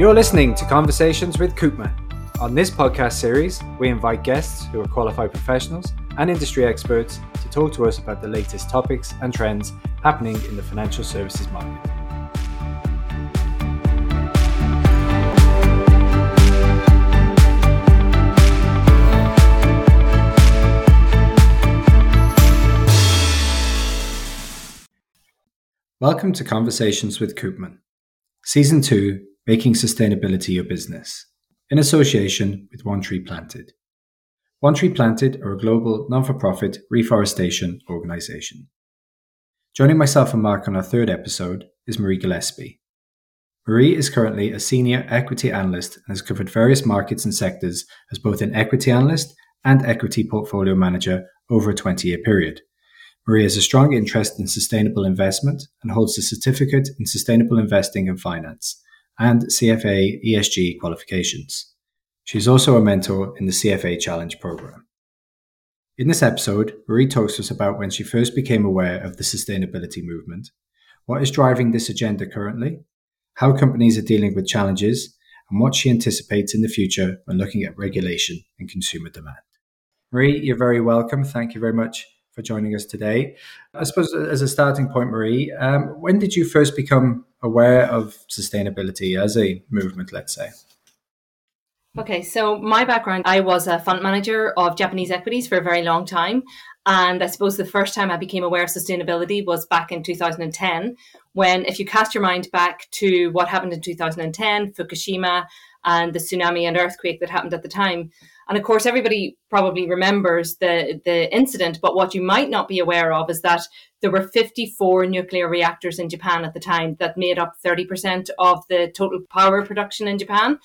You're listening to Conversations with Koopman. On this podcast series, we invite guests who are qualified professionals and industry experts to talk to us about the latest topics and trends happening in the financial services market. Welcome to Conversations with Koopman, Season 2 Making Sustainability Your Business, in association with One Tree Planted. One Tree Planted are a global non for profit reforestation organisation. Joining myself and Mark on our third episode is Marie Gillespie. Marie is currently a senior equity analyst and has covered various markets and sectors as both an equity analyst and equity portfolio manager over a 20 year period. Marie has a strong interest in sustainable investment and holds a certificate in sustainable investing and finance and CFA ESG qualifications. She is also a mentor in the CFA Challenge program. In this episode, Marie talks to us about when she first became aware of the sustainability movement, what is driving this agenda currently, how companies are dealing with challenges, and what she anticipates in the future when looking at regulation and consumer demand. Marie, you're very welcome. Thank you very much for joining us today. I suppose, as a starting point, Marie, um, when did you first become aware of sustainability as a movement, let's say? Okay, so my background, I was a fund manager of Japanese equities for a very long time. And I suppose the first time I became aware of sustainability was back in 2010, when, if you cast your mind back to what happened in 2010, Fukushima, and the tsunami and earthquake that happened at the time, and of course, everybody probably remembers the, the incident, but what you might not be aware of is that there were 54 nuclear reactors in Japan at the time that made up 30% of the total power production in Japan.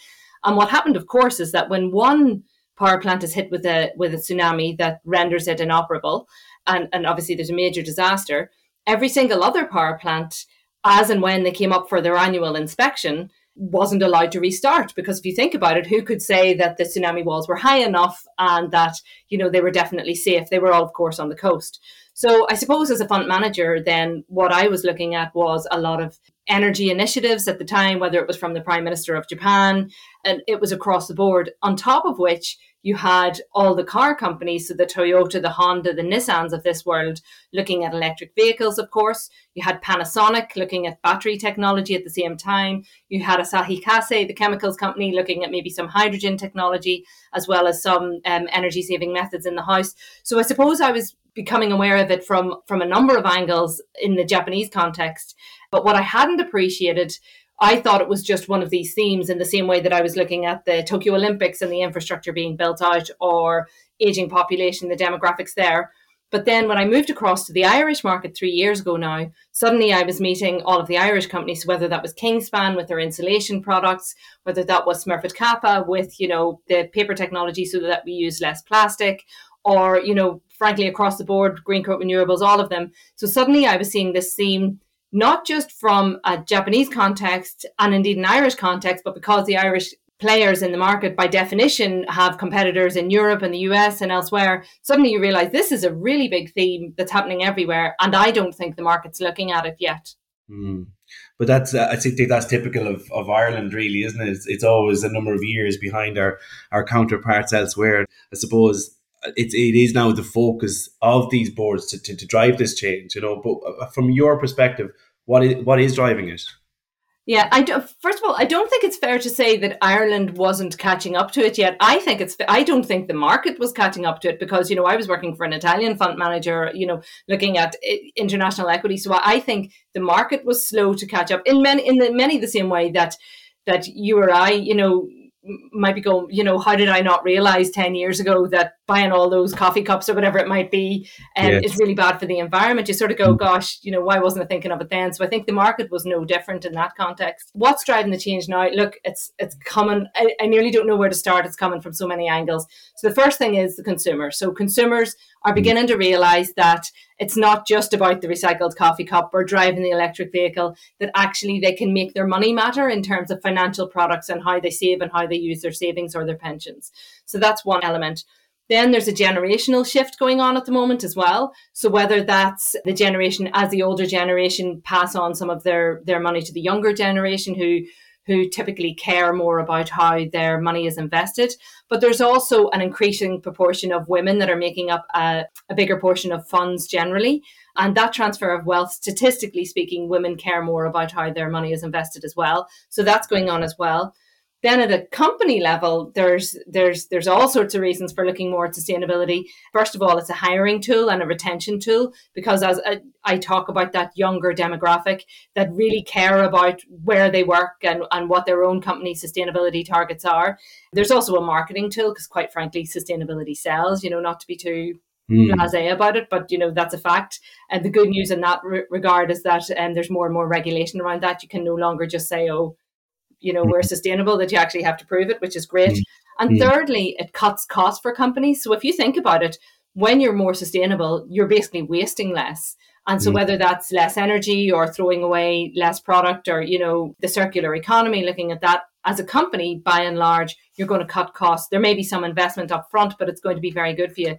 And what happened, of course, is that when one power plant is hit with a with a tsunami that renders it inoperable, and, and obviously there's a major disaster, every single other power plant, as and when they came up for their annual inspection, wasn't allowed to restart because if you think about it who could say that the tsunami walls were high enough and that you know they were definitely safe? They were all of course on the coast. So i suppose as a fund manager then what i was looking at was a lot of energy initiatives at the time whether it was from the prime minister of japan and it was across the board on top of which you had all the car companies, so the Toyota, the Honda, the Nissans of this world, looking at electric vehicles, of course. You had Panasonic looking at battery technology at the same time. You had Asahi Kasei, the chemicals company, looking at maybe some hydrogen technology, as well as some um, energy saving methods in the house. So I suppose I was becoming aware of it from, from a number of angles in the Japanese context. But what I hadn't appreciated I thought it was just one of these themes in the same way that I was looking at the Tokyo Olympics and the infrastructure being built out or aging population, the demographics there. But then when I moved across to the Irish market three years ago now, suddenly I was meeting all of the Irish companies, whether that was Kingspan with their insulation products, whether that was Smurfit Kappa with, you know, the paper technology so that we use less plastic, or, you know, frankly, across the board, Greencoat Renewables, all of them. So suddenly I was seeing this theme not just from a Japanese context and indeed an Irish context, but because the Irish players in the market by definition have competitors in Europe and the US and elsewhere, suddenly you realize this is a really big theme that's happening everywhere. And I don't think the market's looking at it yet. Mm. But that's uh, I think that's typical of, of Ireland, really, isn't it? It's, it's always a number of years behind our, our counterparts elsewhere. I suppose it's it is now the focus of these boards to, to, to drive this change, you know. But uh, from your perspective, what is what is driving it? Yeah, I do, first of all, I don't think it's fair to say that Ireland wasn't catching up to it yet. I think it's I don't think the market was catching up to it because you know I was working for an Italian fund manager, you know, looking at eh, international equity. So I think the market was slow to catch up in many in the, many the same way that that you or I, you know, might be going, you know, how did I not realize 10 years ago that buying all those coffee cups or whatever it might be um, yes. is really bad for the environment? You sort of go, mm. gosh, you know, why wasn't I thinking of it then? So I think the market was no different in that context. What's driving the change now? Look, it's it's coming. I, I nearly don't know where to start. It's coming from so many angles. So the first thing is the consumer. So consumers are mm. beginning to realize that it's not just about the recycled coffee cup or driving the electric vehicle, that actually they can make their money matter in terms of financial products and how they save and how they use their savings or their pensions. So that's one element. Then there's a generational shift going on at the moment as well. So whether that's the generation as the older generation pass on some of their, their money to the younger generation who who typically care more about how their money is invested. But there's also an increasing proportion of women that are making up a, a bigger portion of funds generally. And that transfer of wealth, statistically speaking, women care more about how their money is invested as well. So that's going on as well. Then at a company level, there's there's there's all sorts of reasons for looking more at sustainability. First of all, it's a hiring tool and a retention tool because as I, I talk about that younger demographic that really care about where they work and, and what their own company sustainability targets are. There's also a marketing tool because quite frankly, sustainability sells, you know, not to be too mm. blasé about it, but you know that's a fact. And the good news in that re- regard is that um, there's more and more regulation around that. You can no longer just say, "Oh, you know, we're mm-hmm. sustainable, that you actually have to prove it, which is great. Mm-hmm. And mm-hmm. thirdly, it cuts costs for companies. So if you think about it, when you're more sustainable, you're basically wasting less. And so whether that's less energy or throwing away less product or, you know, the circular economy, looking at that as a company, by and large, you're going to cut costs. There may be some investment up front, but it's going to be very good for you.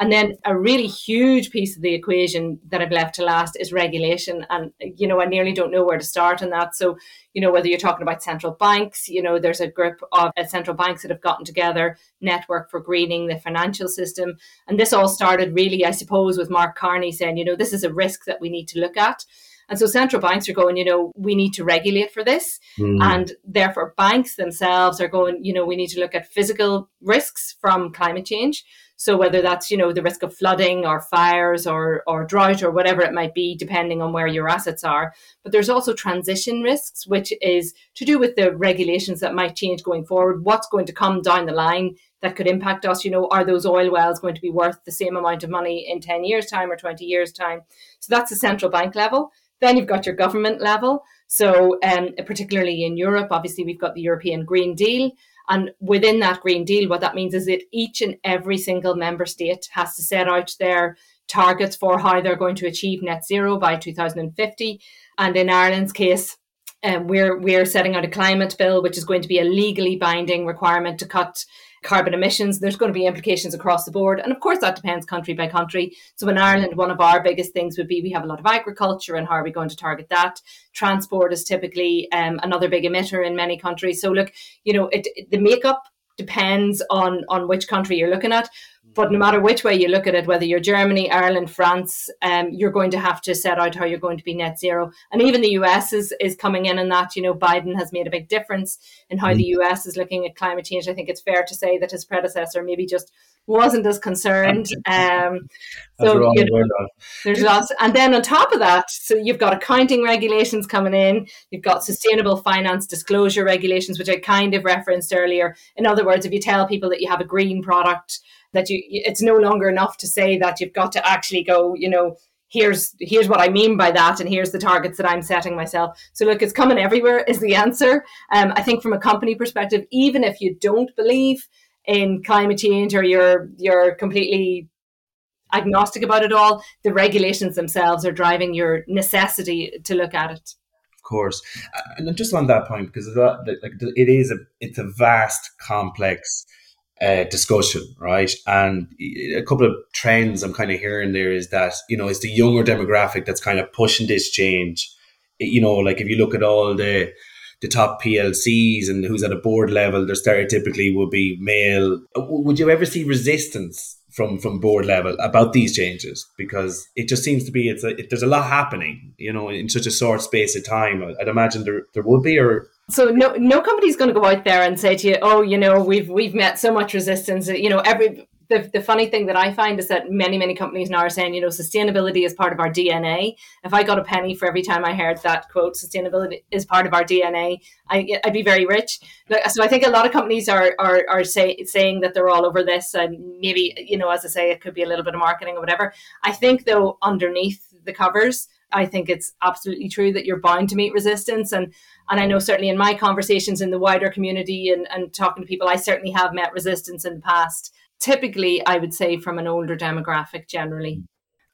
And then a really huge piece of the equation that I've left to last is regulation. And, you know, I nearly don't know where to start on that. So, you know, whether you're talking about central banks, you know, there's a group of uh, central banks that have gotten together, Network for Greening the Financial System. And this all started really, I suppose, with Mark Carney saying, you know, this is a risk that we need to look at. And so central banks are going, you know, we need to regulate for this. Mm. And therefore, banks themselves are going, you know, we need to look at physical risks from climate change. So whether that's you know the risk of flooding or fires or or drought or whatever it might be, depending on where your assets are. But there's also transition risks, which is to do with the regulations that might change going forward. What's going to come down the line that could impact us? You know, are those oil wells going to be worth the same amount of money in ten years' time or twenty years' time? So that's the central bank level. Then you've got your government level. So, um, particularly in Europe, obviously we've got the European Green Deal. And within that Green Deal, what that means is that each and every single member state has to set out their targets for how they're going to achieve net zero by 2050. And in Ireland's case, um, we're we're setting out a climate bill, which is going to be a legally binding requirement to cut carbon emissions. There's going to be implications across the board. And of course, that depends country by country. So in Ireland, one of our biggest things would be we have a lot of agriculture and how are we going to target that? Transport is typically um, another big emitter in many countries. So look, you know, it, it, the makeup depends on on which country you're looking at. But no matter which way you look at it, whether you're Germany, Ireland, France, um, you're going to have to set out how you're going to be net zero. And even the US is, is coming in on that. You know, Biden has made a big difference in how mm. the US is looking at climate change. I think it's fair to say that his predecessor maybe just wasn't as concerned. Um, so you know, there's lots, and then on top of that, so you've got accounting regulations coming in. You've got sustainable finance disclosure regulations, which I kind of referenced earlier. In other words, if you tell people that you have a green product that you it's no longer enough to say that you've got to actually go you know here's here's what I mean by that, and here's the targets that I'm setting myself. So look, it's coming everywhere is the answer. Um, I think from a company perspective, even if you don't believe in climate change or you're you're completely agnostic about it all, the regulations themselves are driving your necessity to look at it. Of course, and just on that point, because like it is a it's a vast, complex uh, discussion, right? And a couple of trends I'm kind of hearing there is that, you know, it's the younger demographic that's kind of pushing this change. You know, like if you look at all the the top PLCs and who's at a board level, they're stereotypically would be male. Would you ever see resistance from from board level about these changes? Because it just seems to be it's a, it, there's a lot happening, you know, in such a short space of time. I'd imagine there there would be, or so no no company's going to go out there and say to you, oh, you know, we've we've met so much resistance. You know, every the, the funny thing that I find is that many, many companies now are saying, you know, sustainability is part of our DNA. If I got a penny for every time I heard that quote, sustainability is part of our DNA, I, would be very rich. So I think a lot of companies are are, are say, saying that they're all over this, and maybe, you know, as I say, it could be a little bit of marketing or whatever. I think though, underneath the covers, I think it's absolutely true that you're bound to meet resistance. And and I know certainly in my conversations in the wider community and, and talking to people, I certainly have met resistance in the past. Typically, I would say from an older demographic generally.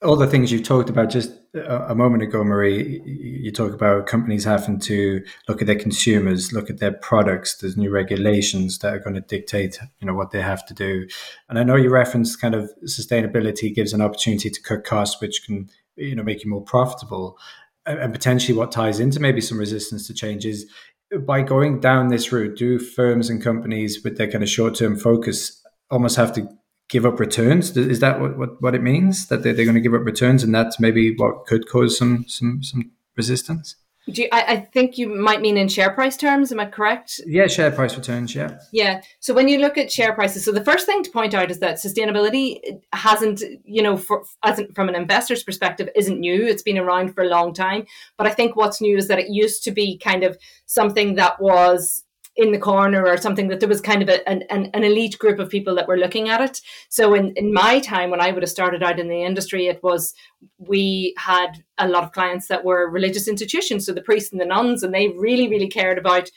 All the things you talked about just a, moment ago, Marie, you talk about companies having to look at their consumers, look at their products. There's new regulations that are going to dictate, you know, what they have to do. And I know you referenced kind of sustainability gives an opportunity to cut costs, which can you know make you more profitable and potentially what ties into maybe some resistance to change is by going down this route, do firms and companies with their kind of short term focus almost have to give up returns? Is that what, what, what it means? That they're, they're going to give up returns and that's maybe what could cause some, some, some resistance? You, I, I, think you might mean in share price terms. Am I correct? Yeah, share price returns. Yeah. Yeah. So when you look at share prices, so the first thing to point out is that sustainability hasn't, you know, for, from an investor's perspective, isn't new. It's been around for a long time. But I think what's new is that it used to be kind of something that was in the corner or something that there was kind of a, an, an elite group of people that were looking at it. So in, in my time when I would have started out in the industry, it was we had a lot of clients that were religious institutions, so the priests and the nuns, and they really, really cared about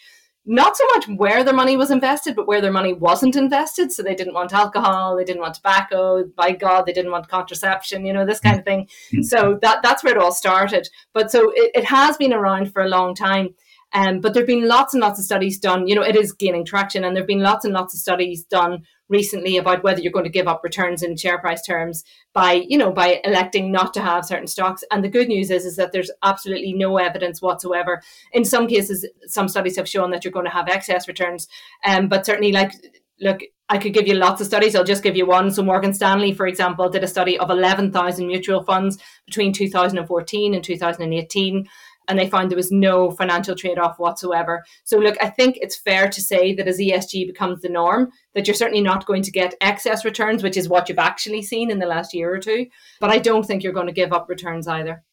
not so much where their money was invested, but where their money wasn't invested. So they didn't want alcohol, they didn't want tobacco, by God, they didn't want contraception, you know, this kind of thing. Mm-hmm. So that that's where it all started. But so it, it has been around for a long time. Um, but there have been lots and lots of studies done. You know, it is gaining traction, and there have been lots and lots of studies done recently about whether you're going to give up returns in share price terms by, you know, by electing not to have certain stocks. And the good news is, is that there's absolutely no evidence whatsoever. In some cases, some studies have shown that you're going to have excess returns. Um, but certainly, like, look, I could give you lots of studies. I'll just give you one. So Morgan Stanley, for example, did a study of 11,000 mutual funds between 2014 and 2018 and they found there was no financial trade off whatsoever. So, look, I think it's fair to say that as ESG becomes the norm, that you're certainly not going to get excess returns, which is what you've actually seen in the last year or two. But I don't think you're going to give up returns either.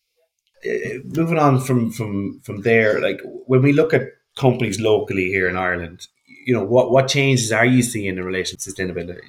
Uh, moving on from from from there, like when we look at companies locally here in Ireland, you know what what changes are you seeing in relation to sustainability?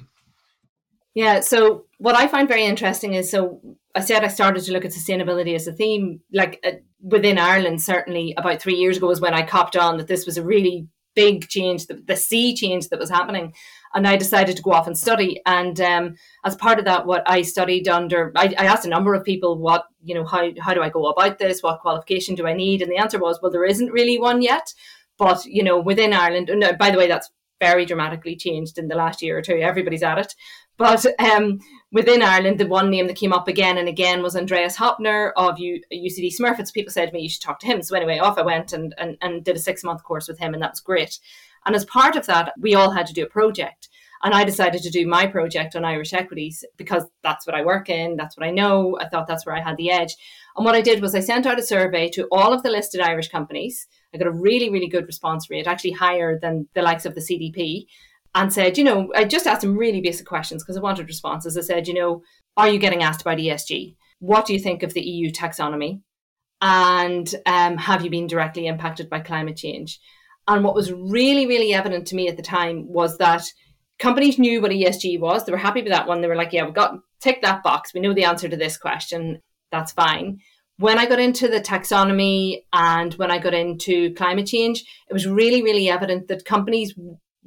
Yeah, so what I find very interesting is so I said I started to look at sustainability as a theme, like uh, within Ireland, certainly about three years ago was when I copped on that this was a really big change, the, the sea change that was happening. And I decided to go off and study. And um, as part of that, what I studied under, I, I, asked a number of people, what, you know, how, how do I go about this? What qualification do I need? And the answer was, well, there isn't really one yet. But, you know, within Ireland, and uh, by the way, that's very dramatically changed in the last year or two. Everybody's at it. But um, within Ireland, the one name that came up again and again was Andreas Hoepner of U- UCD Smurfit. So people said to me, you should talk to him. So anyway, off I went and, and, and did a six month course with him, and that was great. And as part of that, we all had to do a project. And I decided to do my project on Irish equities because that's what I work in, that's what I know. I thought that's where I had the edge. And what I did was I sent out a survey to all of the listed Irish companies. I got a really, really good response rate, actually higher than the likes of the CDP and said, you know, I just asked him really basic questions because I wanted responses. I said, you know, are you getting asked about ESG? What do you think of the EU taxonomy? And um, have you been directly impacted by climate change? And what was really, really evident to me at the time was that companies knew what ESG was. They were happy with that one. They were like, yeah, we got tick that box. We know the answer to this question. That's fine. When I got into the taxonomy and when I got into climate change, it was really, really evident that companies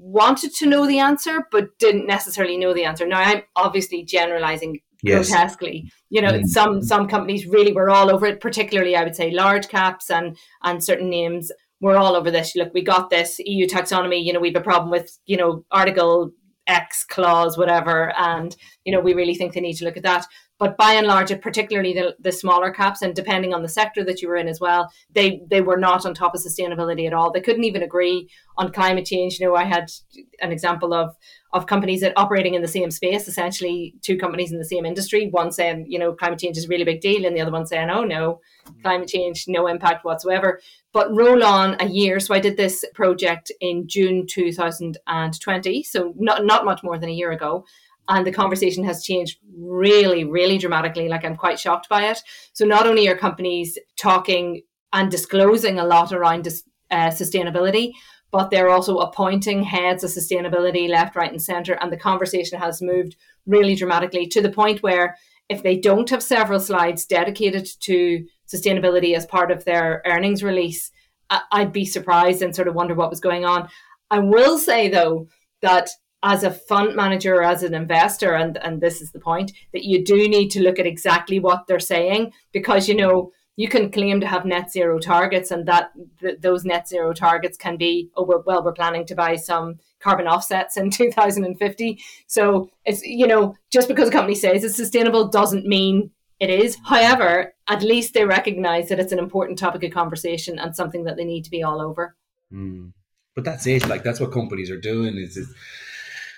wanted to know the answer but didn't necessarily know the answer. Now I'm obviously generalizing yes. grotesquely. You know, mm. some some companies really were all over it, particularly I would say large caps and and certain names were all over this. Look, we got this EU taxonomy, you know, we have a problem with, you know, article X clause, whatever, and you know, we really think they need to look at that. But by and large, particularly the, the smaller caps, and depending on the sector that you were in as well, they they were not on top of sustainability at all. They couldn't even agree on climate change. You know, I had an example of of companies that operating in the same space, essentially two companies in the same industry, one saying, you know, climate change is a really big deal, and the other one saying, oh no, climate change, no impact whatsoever. But roll on a year. So I did this project in June 2020, so not, not much more than a year ago and the conversation has changed really, really dramatically. Like I'm quite shocked by it. So not only are companies talking and disclosing a lot around dis- uh, sustainability, but they're also appointing heads of sustainability left, right, and centre. And the conversation has moved really dramatically to the point where if they don't have several slides dedicated to sustainability as part of their earnings release, I'd be surprised and sort of wonder what was going on. I will say though that as a fund manager or as an investor, and, and this is the point, that you do need to look at exactly what they're saying because, you know, you can claim to have net zero targets and that th- those net zero targets can be, oh, we're, well, we're planning to buy some carbon offsets in 2050. So it's, you know, just because a company says it's sustainable doesn't mean it is. However, at least they recognize that it's an important topic of conversation and something that they need to be all over. Mm. But that's it. Like that's what companies are doing. Is is,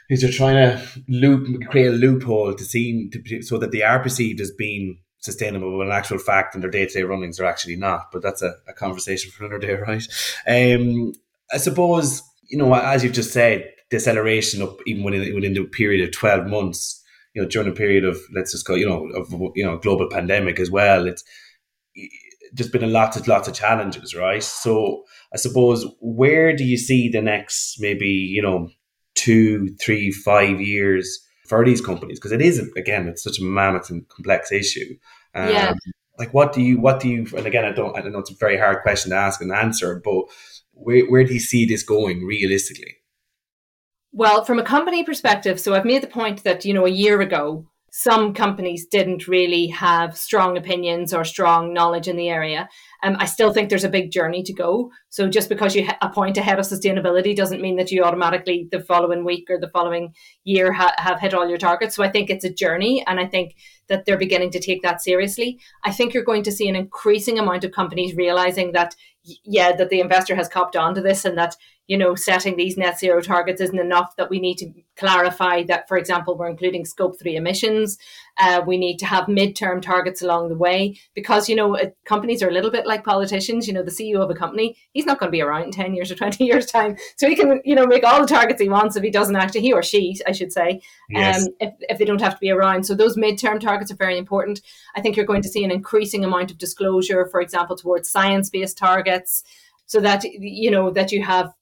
is you're trying to loop create a loophole to see to, so that they are perceived as being sustainable when in actual fact in their day to day runnings are actually not. But that's a, a conversation for another day, right? Um, I suppose you know as you've just said, deceleration up even within within the period of twelve months. You know, during a period of let's just go, you know, of you know, global pandemic as well. It's just been a lot of lots of challenges, right? So I suppose where do you see the next maybe you know two, three, five years for these companies? Because it is again, it's such a mammoth and complex issue. Um, yeah. Like what do you what do you and again I don't I don't know it's a very hard question to ask and answer, but where where do you see this going realistically? Well, from a company perspective, so I've made the point that you know a year ago some companies didn't really have strong opinions or strong knowledge in the area. Um, I still think there's a big journey to go. So just because you appoint a head of sustainability doesn't mean that you automatically the following week or the following year ha- have hit all your targets. So I think it's a journey, and I think that they're beginning to take that seriously. I think you're going to see an increasing amount of companies realizing that yeah, that the investor has copped on to this and that you know, setting these net zero targets isn't enough, that we need to clarify that, for example, we're including scope three emissions. Uh, we need to have midterm targets along the way because, you know, companies are a little bit like politicians. You know, the CEO of a company, he's not going to be around in 10 years or 20 years' time. So he can, you know, make all the targets he wants if he doesn't actually, he or she, I should say, yes. um, if, if they don't have to be around. So those midterm targets are very important. I think you're going to see an increasing amount of disclosure, for example, towards science based targets so that you know that you have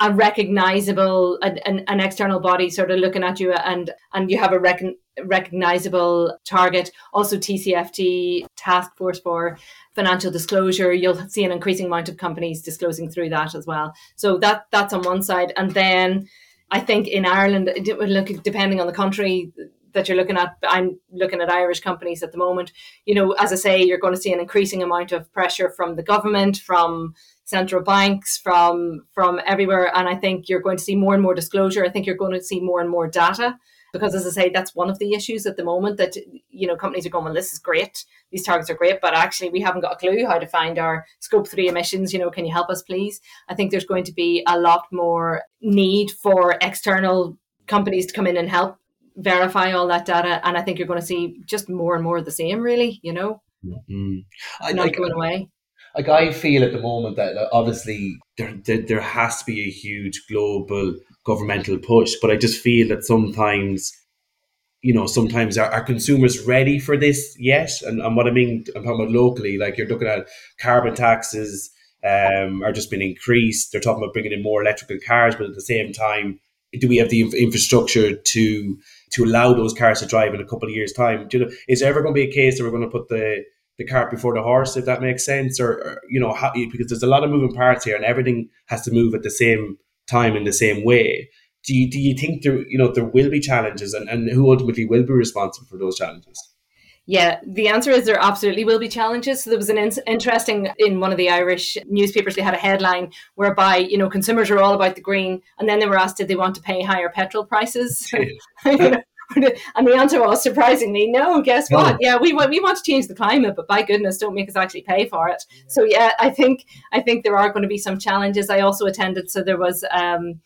a recognizable an, an, external body sort of looking at you and and you have a recon, recognizable target. Also TCFD task force for financial disclosure. You'll see an increasing amount of companies disclosing through that as well. So that that's on one side. And then i think in ireland it would look depending on the country that you're looking at i'm looking at irish companies at the moment you know as i say you're going to see an increasing amount of pressure from the government from central banks, from from everywhere. And I think you're going to see more and more disclosure. I think you're going to see more and more data because as I say, that's one of the issues at the moment that you know companies are going, well, this is great, these targets are great, but actually we haven't got a clue how to find our scope three emissions. You know, can you help us, please? I think there's going to be a lot more need for external companies to come in and help verify all that data, and I think you're going to see just more and more of the same. Really, you know, mm-hmm. not like, going away like I feel at the moment that obviously there, there, there has to be a huge global governmental push, but I just feel that sometimes you know, sometimes are, are, consumers ready for this yet? And, and what I mean, I'm talking about locally, like you're looking at carbon taxes um, are just been increased. They're talking about bringing in more electrical cars, but at the same time, do we have the infrastructure to to allow those cars to drive in a couple of years' time? Do you know, is there ever going to be a case that we're going to put the the cart before the horse, if that makes sense, or, or you know, how, because there's a lot of moving parts here, and everything has to move at the same time in the same way. Do you, do you think there you know there will be challenges, and, and who ultimately will be responsible for those challenges? Yeah, the answer is there absolutely will be challenges. So there was an in- interesting in one of the Irish newspapers. They had a headline whereby you know consumers are all about the green, and then they were asked did they want to pay higher petrol prices. you know, and the answer was surprisingly no. Guess what? Yeah, we want we want to change the climate, but by goodness, don't make us actually pay for it. So yeah, I think I think there are going to be some challenges. I also attended, so there was. Um,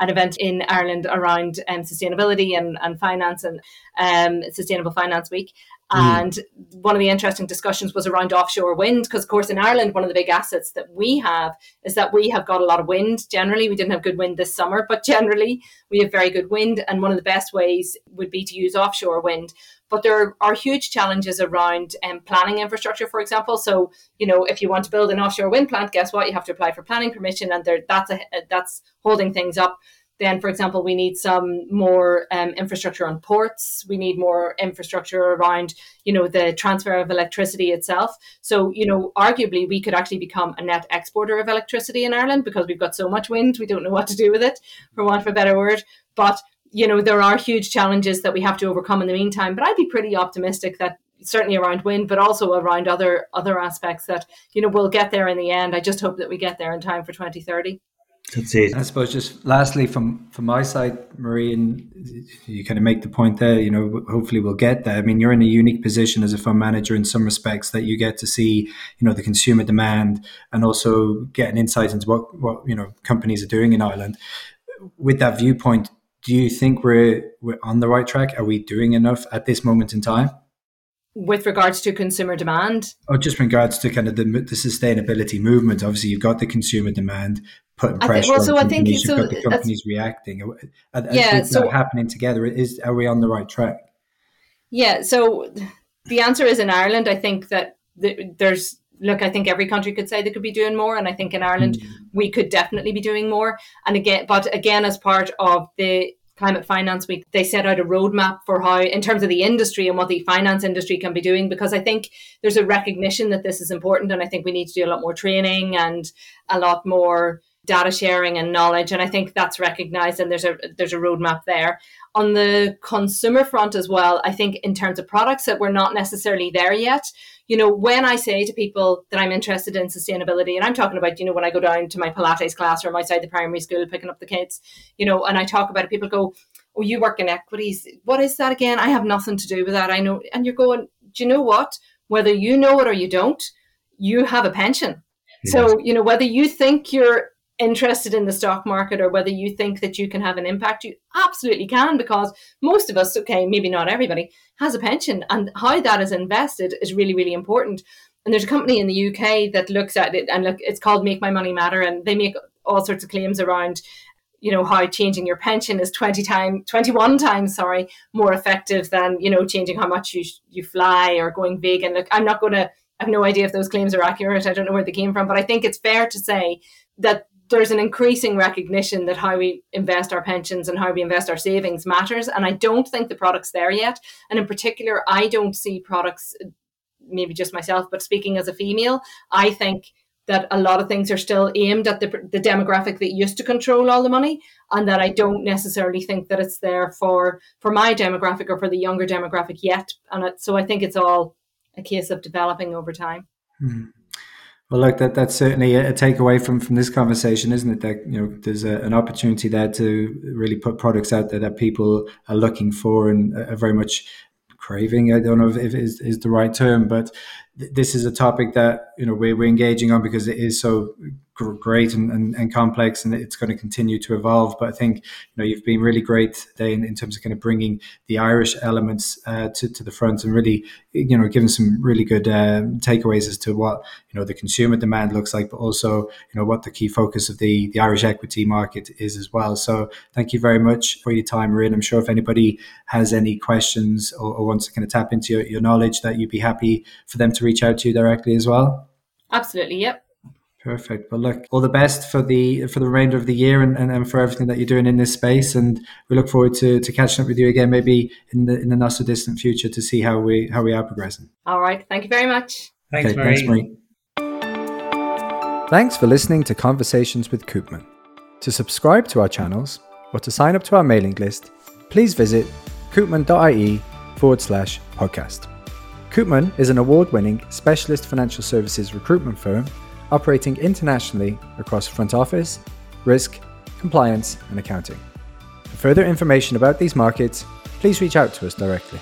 an event in Ireland around um, sustainability and, and finance and um, Sustainable Finance Week. Mm. And one of the interesting discussions was around offshore wind, because, of course, in Ireland, one of the big assets that we have is that we have got a lot of wind. Generally, we didn't have good wind this summer, but generally, we have very good wind. And one of the best ways would be to use offshore wind. But there are huge challenges around um, planning infrastructure, for example. So, you know, if you want to build an offshore wind plant, guess what? You have to apply for planning permission, and there, that's a, that's holding things up. Then, for example, we need some more um, infrastructure on ports. We need more infrastructure around, you know, the transfer of electricity itself. So, you know, arguably we could actually become a net exporter of electricity in Ireland because we've got so much wind. We don't know what to do with it, for want of a better word. But you know, there are huge challenges that we have to overcome in the meantime. But I'd be pretty optimistic that certainly around wind, but also around other other aspects that you know we'll get there in the end. I just hope that we get there in time for 2030. That's it. I suppose just lastly from from my side, Marie, and you kind of make the point there. You know, hopefully we'll get there. I mean, you're in a unique position as a fund manager in some respects that you get to see, you know, the consumer demand and also get an insight into what what you know companies are doing in Ireland. With that viewpoint, do you think we're we're on the right track? Are we doing enough at this moment in time? with regards to consumer demand? Oh, just regards to kind of the, the sustainability movement. Obviously, you've got the consumer demand putting pressure. Think, well, so I think so the companies reacting. Are, yeah, so happening together. Is are we on the right track? Yeah. So the answer is in Ireland. I think that the, there's look. I think every country could say they could be doing more, and I think in Ireland mm. we could definitely be doing more. And again, but again, as part of the Climate Finance Week, they set out a roadmap for how, in terms of the industry and what the finance industry can be doing, because I think there's a recognition that this is important. And I think we need to do a lot more training and a lot more data sharing and knowledge. And I think that's recognized and there's a there's a roadmap there. On the consumer front as well, I think in terms of products that we're not necessarily there yet. You know, when I say to people that I'm interested in sustainability, and I'm talking about, you know, when I go down to my Pilates classroom outside the primary school picking up the kids, you know, and I talk about it, people go, Oh, you work in equities. What is that again? I have nothing to do with that. I know. And you're going, Do you know what? Whether you know it or you don't, you have a pension. So, you know, whether you think you're interested in the stock market or whether you think that you can have an impact, you absolutely can because most of us, okay, maybe not everybody, has a pension and how that is invested is really, really important. And there's a company in the UK that looks at it and look, it's called Make My Money Matter, and they make all sorts of claims around, you know, how changing your pension is 20 times, 21 times, sorry, more effective than, you know, changing how much you, you fly or going vegan. Look, I'm not going to, I have no idea if those claims are accurate. I don't know where they came from, but I think it's fair to say that there's an increasing recognition that how we invest our pensions and how we invest our savings matters. And I don't think the product's there yet. And in particular, I don't see products, maybe just myself, but speaking as a female, I think that a lot of things are still aimed at the, the demographic that used to control all the money and that I don't necessarily think that it's there for for my demographic or for the younger demographic yet and it, so I think it's all a case of developing over time. Mm-hmm. Well, look, that that's certainly a takeaway from from this conversation, isn't it? That you know, there's a, an opportunity there to really put products out there that people are looking for and are very much craving. I don't know if, if is is the right term, but th- this is a topic that you know we're, we're engaging on because it is so great and, and, and, complex and it's going to continue to evolve. But I think, you know, you've been really great today in, in terms of kind of bringing the Irish elements uh, to, to the front and really, you know, giving some really good uh, takeaways as to what, you know, the consumer demand looks like, but also, you know, what the key focus of the, the Irish equity market is as well. So thank you very much for your time, Marie. I'm sure if anybody has any questions or, or wants to kind of tap into your, your knowledge that you'd be happy for them to reach out to you directly as well. Absolutely. Yep. Perfect. Well, look, all the best for the for the remainder of the year and, and, and, for everything that you're doing in this space. And we look forward to, to catching up with you again, maybe in the in the not so distant future, to see how we how we are progressing. All right. Thank you very much. Thanks, okay, Marie. Thanks, Marie. Thanks for listening to Conversations with Koopman. To subscribe to our channels or to sign up to our mailing list, please visit koopman.ie forward slash podcast. Koopman is an award winning specialist financial services recruitment firm operating internationally across front office, risk, compliance, and accounting. For further information about these markets, please reach out to us directly.